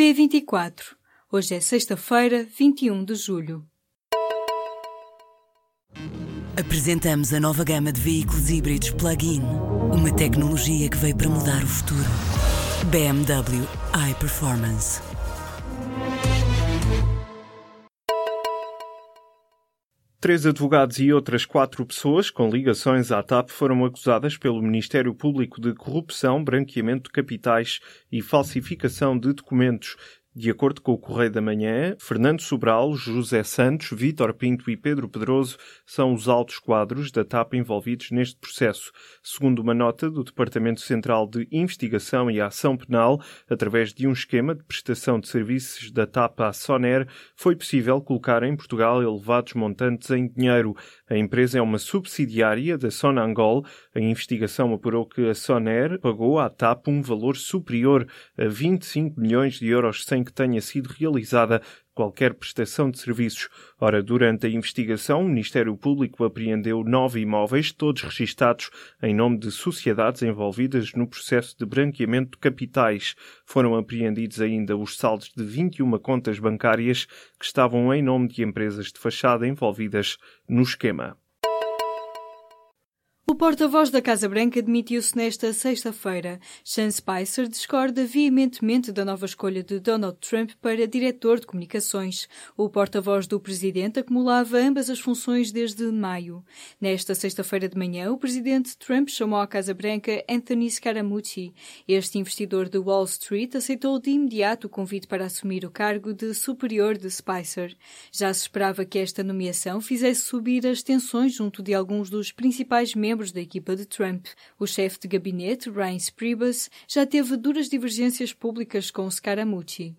P24. Hoje é sexta-feira, 21 de julho. Apresentamos a nova gama de veículos híbridos plug-in. Uma tecnologia que veio para mudar o futuro. BMW iPerformance. Três advogados e outras quatro pessoas com ligações à TAP foram acusadas pelo Ministério Público de corrupção, branqueamento de capitais e falsificação de documentos de acordo com o Correio da Manhã, Fernando Sobral, José Santos, Vítor Pinto e Pedro Pedroso são os altos quadros da TAP envolvidos neste processo. Segundo uma nota do Departamento Central de Investigação e Ação Penal, através de um esquema de prestação de serviços da TAP à Soner, foi possível colocar em Portugal elevados montantes em dinheiro. A empresa é uma subsidiária da Sonangol. A investigação apurou que a Soner pagou à TAP um valor superior a 25 milhões de euros sem que tenha sido realizada qualquer prestação de serviços. Ora, durante a investigação, o Ministério Público apreendeu nove imóveis, todos registados em nome de sociedades envolvidas no processo de branqueamento de capitais. Foram apreendidos ainda os saldos de 21 contas bancárias que estavam em nome de empresas de fachada envolvidas no esquema. O porta-voz da Casa Branca demitiu-se nesta sexta-feira. Sean Spicer discorda veementemente da nova escolha de Donald Trump para diretor de comunicações. O porta-voz do presidente acumulava ambas as funções desde maio. Nesta sexta-feira de manhã, o presidente Trump chamou à Casa Branca Anthony Scaramucci. Este investidor de Wall Street aceitou de imediato o convite para assumir o cargo de superior de Spicer. Já se esperava que esta nomeação fizesse subir as tensões junto de alguns dos principais membros membros da equipa de Trump. O chefe de gabinete, Reince Priebus, já teve duras divergências públicas com Scaramucci.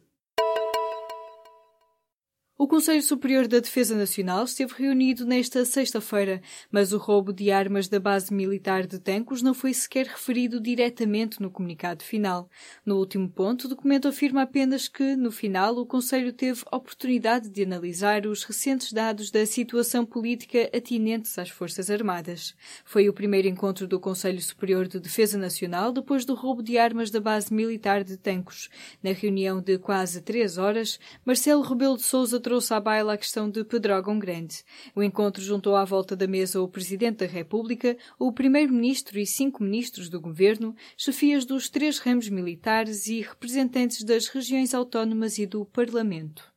O Conselho Superior da Defesa Nacional esteve reunido nesta sexta-feira, mas o roubo de armas da base militar de Tancos não foi sequer referido diretamente no comunicado final. No último ponto, o documento afirma apenas que, no final, o Conselho teve oportunidade de analisar os recentes dados da situação política atinentes às Forças Armadas. Foi o primeiro encontro do Conselho Superior de Defesa Nacional depois do roubo de armas da base militar de Tancos. Na reunião de quase três horas, Marcelo Rebelo de Sousa trouxe à baila a questão de Pedrógão Grande. O encontro juntou à volta da mesa o Presidente da República, o Primeiro-Ministro e cinco ministros do Governo, chefias dos três ramos militares e representantes das regiões autónomas e do Parlamento.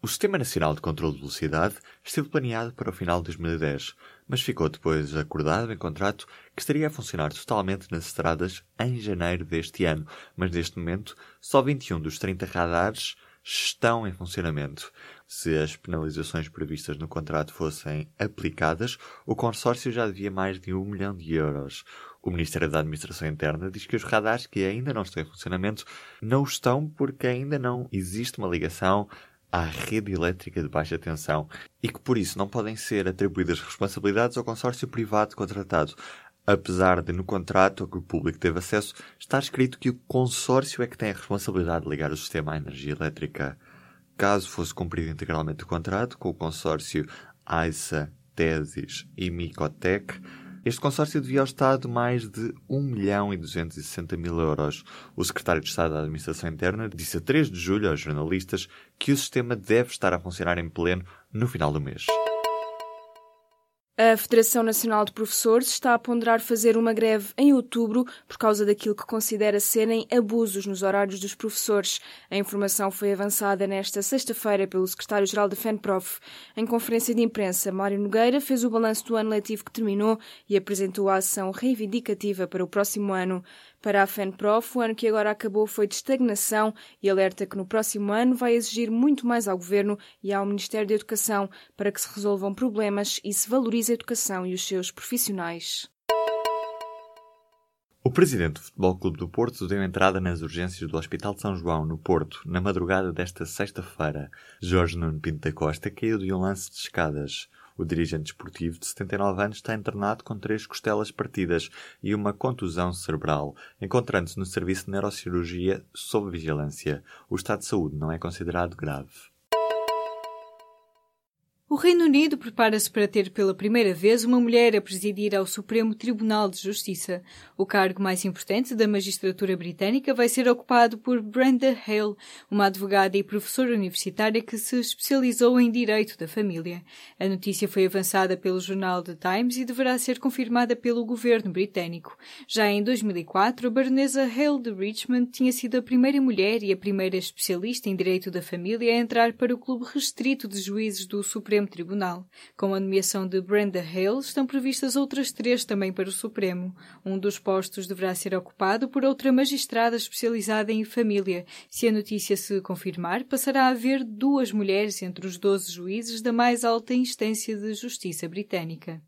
O Sistema Nacional de Controlo de Velocidade esteve planeado para o final de 2010, mas ficou depois acordado em contrato que estaria a funcionar totalmente nas estradas em janeiro deste ano, mas neste momento só 21 dos 30 radares estão em funcionamento. Se as penalizações previstas no contrato fossem aplicadas, o consórcio já devia mais de um milhão de euros. O Ministério da Administração Interna diz que os radares que ainda não estão em funcionamento não estão porque ainda não existe uma ligação à rede elétrica de baixa tensão e que por isso não podem ser atribuídas responsabilidades ao consórcio privado contratado apesar de no contrato a que o público teve acesso estar escrito que o consórcio é que tem a responsabilidade de ligar o sistema à energia elétrica. Caso fosse cumprido integralmente o contrato com o consórcio AISA, Tesis e Micotec, este consórcio devia ao Estado mais de 1 milhão e 260 mil euros. O secretário de Estado da Administração Interna disse a 3 de julho aos jornalistas que o sistema deve estar a funcionar em pleno no final do mês. A Federação Nacional de Professores está a ponderar fazer uma greve em outubro por causa daquilo que considera serem abusos nos horários dos professores. A informação foi avançada nesta sexta-feira pelo secretário-geral da FENPROF. Em conferência de imprensa, Mário Nogueira fez o balanço do ano letivo que terminou e apresentou a ação reivindicativa para o próximo ano. Para a FENPROF, o ano que agora acabou foi de estagnação e alerta que no próximo ano vai exigir muito mais ao Governo e ao Ministério da Educação para que se resolvam problemas e se valorize educação e os seus profissionais. O presidente do Futebol Clube do Porto deu entrada nas urgências do Hospital de São João, no Porto, na madrugada desta sexta-feira. Jorge Nuno Pinto da Costa caiu de um lance de escadas. O dirigente esportivo de 79 anos está internado com três costelas partidas e uma contusão cerebral, encontrando-se no serviço de neurocirurgia sob vigilância. O estado de saúde não é considerado grave. O Reino Unido prepara-se para ter pela primeira vez uma mulher a presidir ao Supremo Tribunal de Justiça. O cargo mais importante da magistratura britânica vai ser ocupado por Brenda Hale, uma advogada e professora universitária que se especializou em direito da família. A notícia foi avançada pelo jornal The Times e deverá ser confirmada pelo governo britânico. Já em 2004, a baronesa Hale de Richmond tinha sido a primeira mulher e a primeira especialista em direito da família a entrar para o clube restrito de juízes do Supremo Supremo Tribunal. Com a nomeação de Brenda Hale, estão previstas outras três também para o Supremo. Um dos postos deverá ser ocupado por outra magistrada especializada em família. Se a notícia se confirmar, passará a haver duas mulheres entre os 12 juízes da mais alta instância de justiça britânica.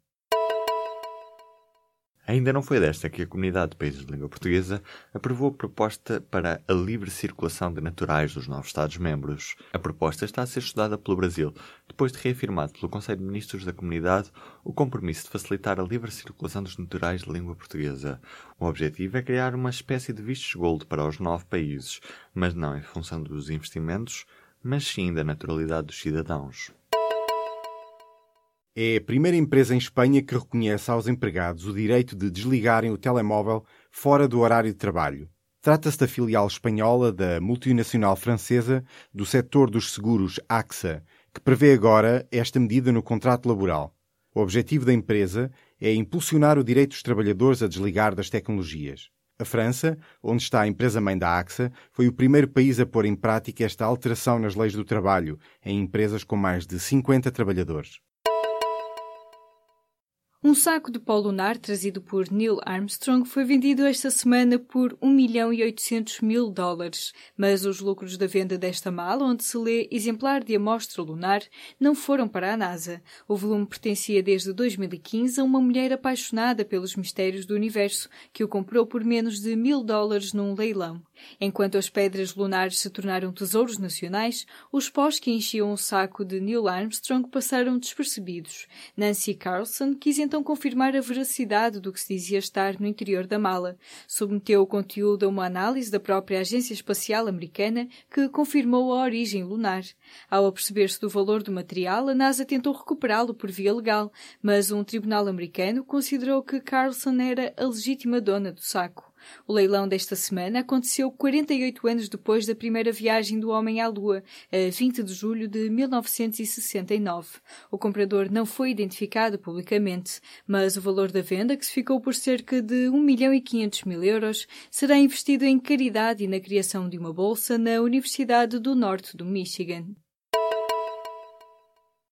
Ainda não foi desta que a Comunidade de Países de Língua Portuguesa aprovou a proposta para a livre circulação de naturais dos novos Estados-membros. A proposta está a ser estudada pelo Brasil, depois de reafirmado pelo Conselho de Ministros da Comunidade o compromisso de facilitar a livre circulação dos naturais de língua portuguesa. O objetivo é criar uma espécie de vistos gold para os nove países, mas não em função dos investimentos, mas sim da naturalidade dos cidadãos. É a primeira empresa em Espanha que reconhece aos empregados o direito de desligarem o telemóvel fora do horário de trabalho. Trata-se da filial espanhola da multinacional francesa do setor dos seguros AXA, que prevê agora esta medida no contrato laboral. O objetivo da empresa é impulsionar o direito dos trabalhadores a desligar das tecnologias. A França, onde está a empresa-mãe da AXA, foi o primeiro país a pôr em prática esta alteração nas leis do trabalho em empresas com mais de 50 trabalhadores. Um saco de pó lunar trazido por Neil Armstrong foi vendido esta semana por 1 milhão e 800 mil dólares, mas os lucros da venda desta mala, onde se lê exemplar de amostra lunar, não foram para a NASA. O volume pertencia desde 2015 a uma mulher apaixonada pelos mistérios do universo, que o comprou por menos de mil dólares num leilão. Enquanto as pedras lunares se tornaram tesouros nacionais, os pós que enchiam o saco de Neil Armstrong passaram despercebidos. Nancy Carlson quis então confirmar a veracidade do que se dizia estar no interior da mala. Submeteu o conteúdo a uma análise da própria Agência Espacial Americana, que confirmou a origem lunar. Ao aperceber-se do valor do material, a NASA tentou recuperá-lo por via legal, mas um tribunal americano considerou que Carlson era a legítima dona do saco. O leilão desta semana aconteceu 48 anos depois da primeira viagem do homem à Lua, a 20 de julho de 1969. O comprador não foi identificado publicamente, mas o valor da venda, que se ficou por cerca de 1 milhão e 500 mil euros, será investido em caridade e na criação de uma bolsa na Universidade do Norte do Michigan.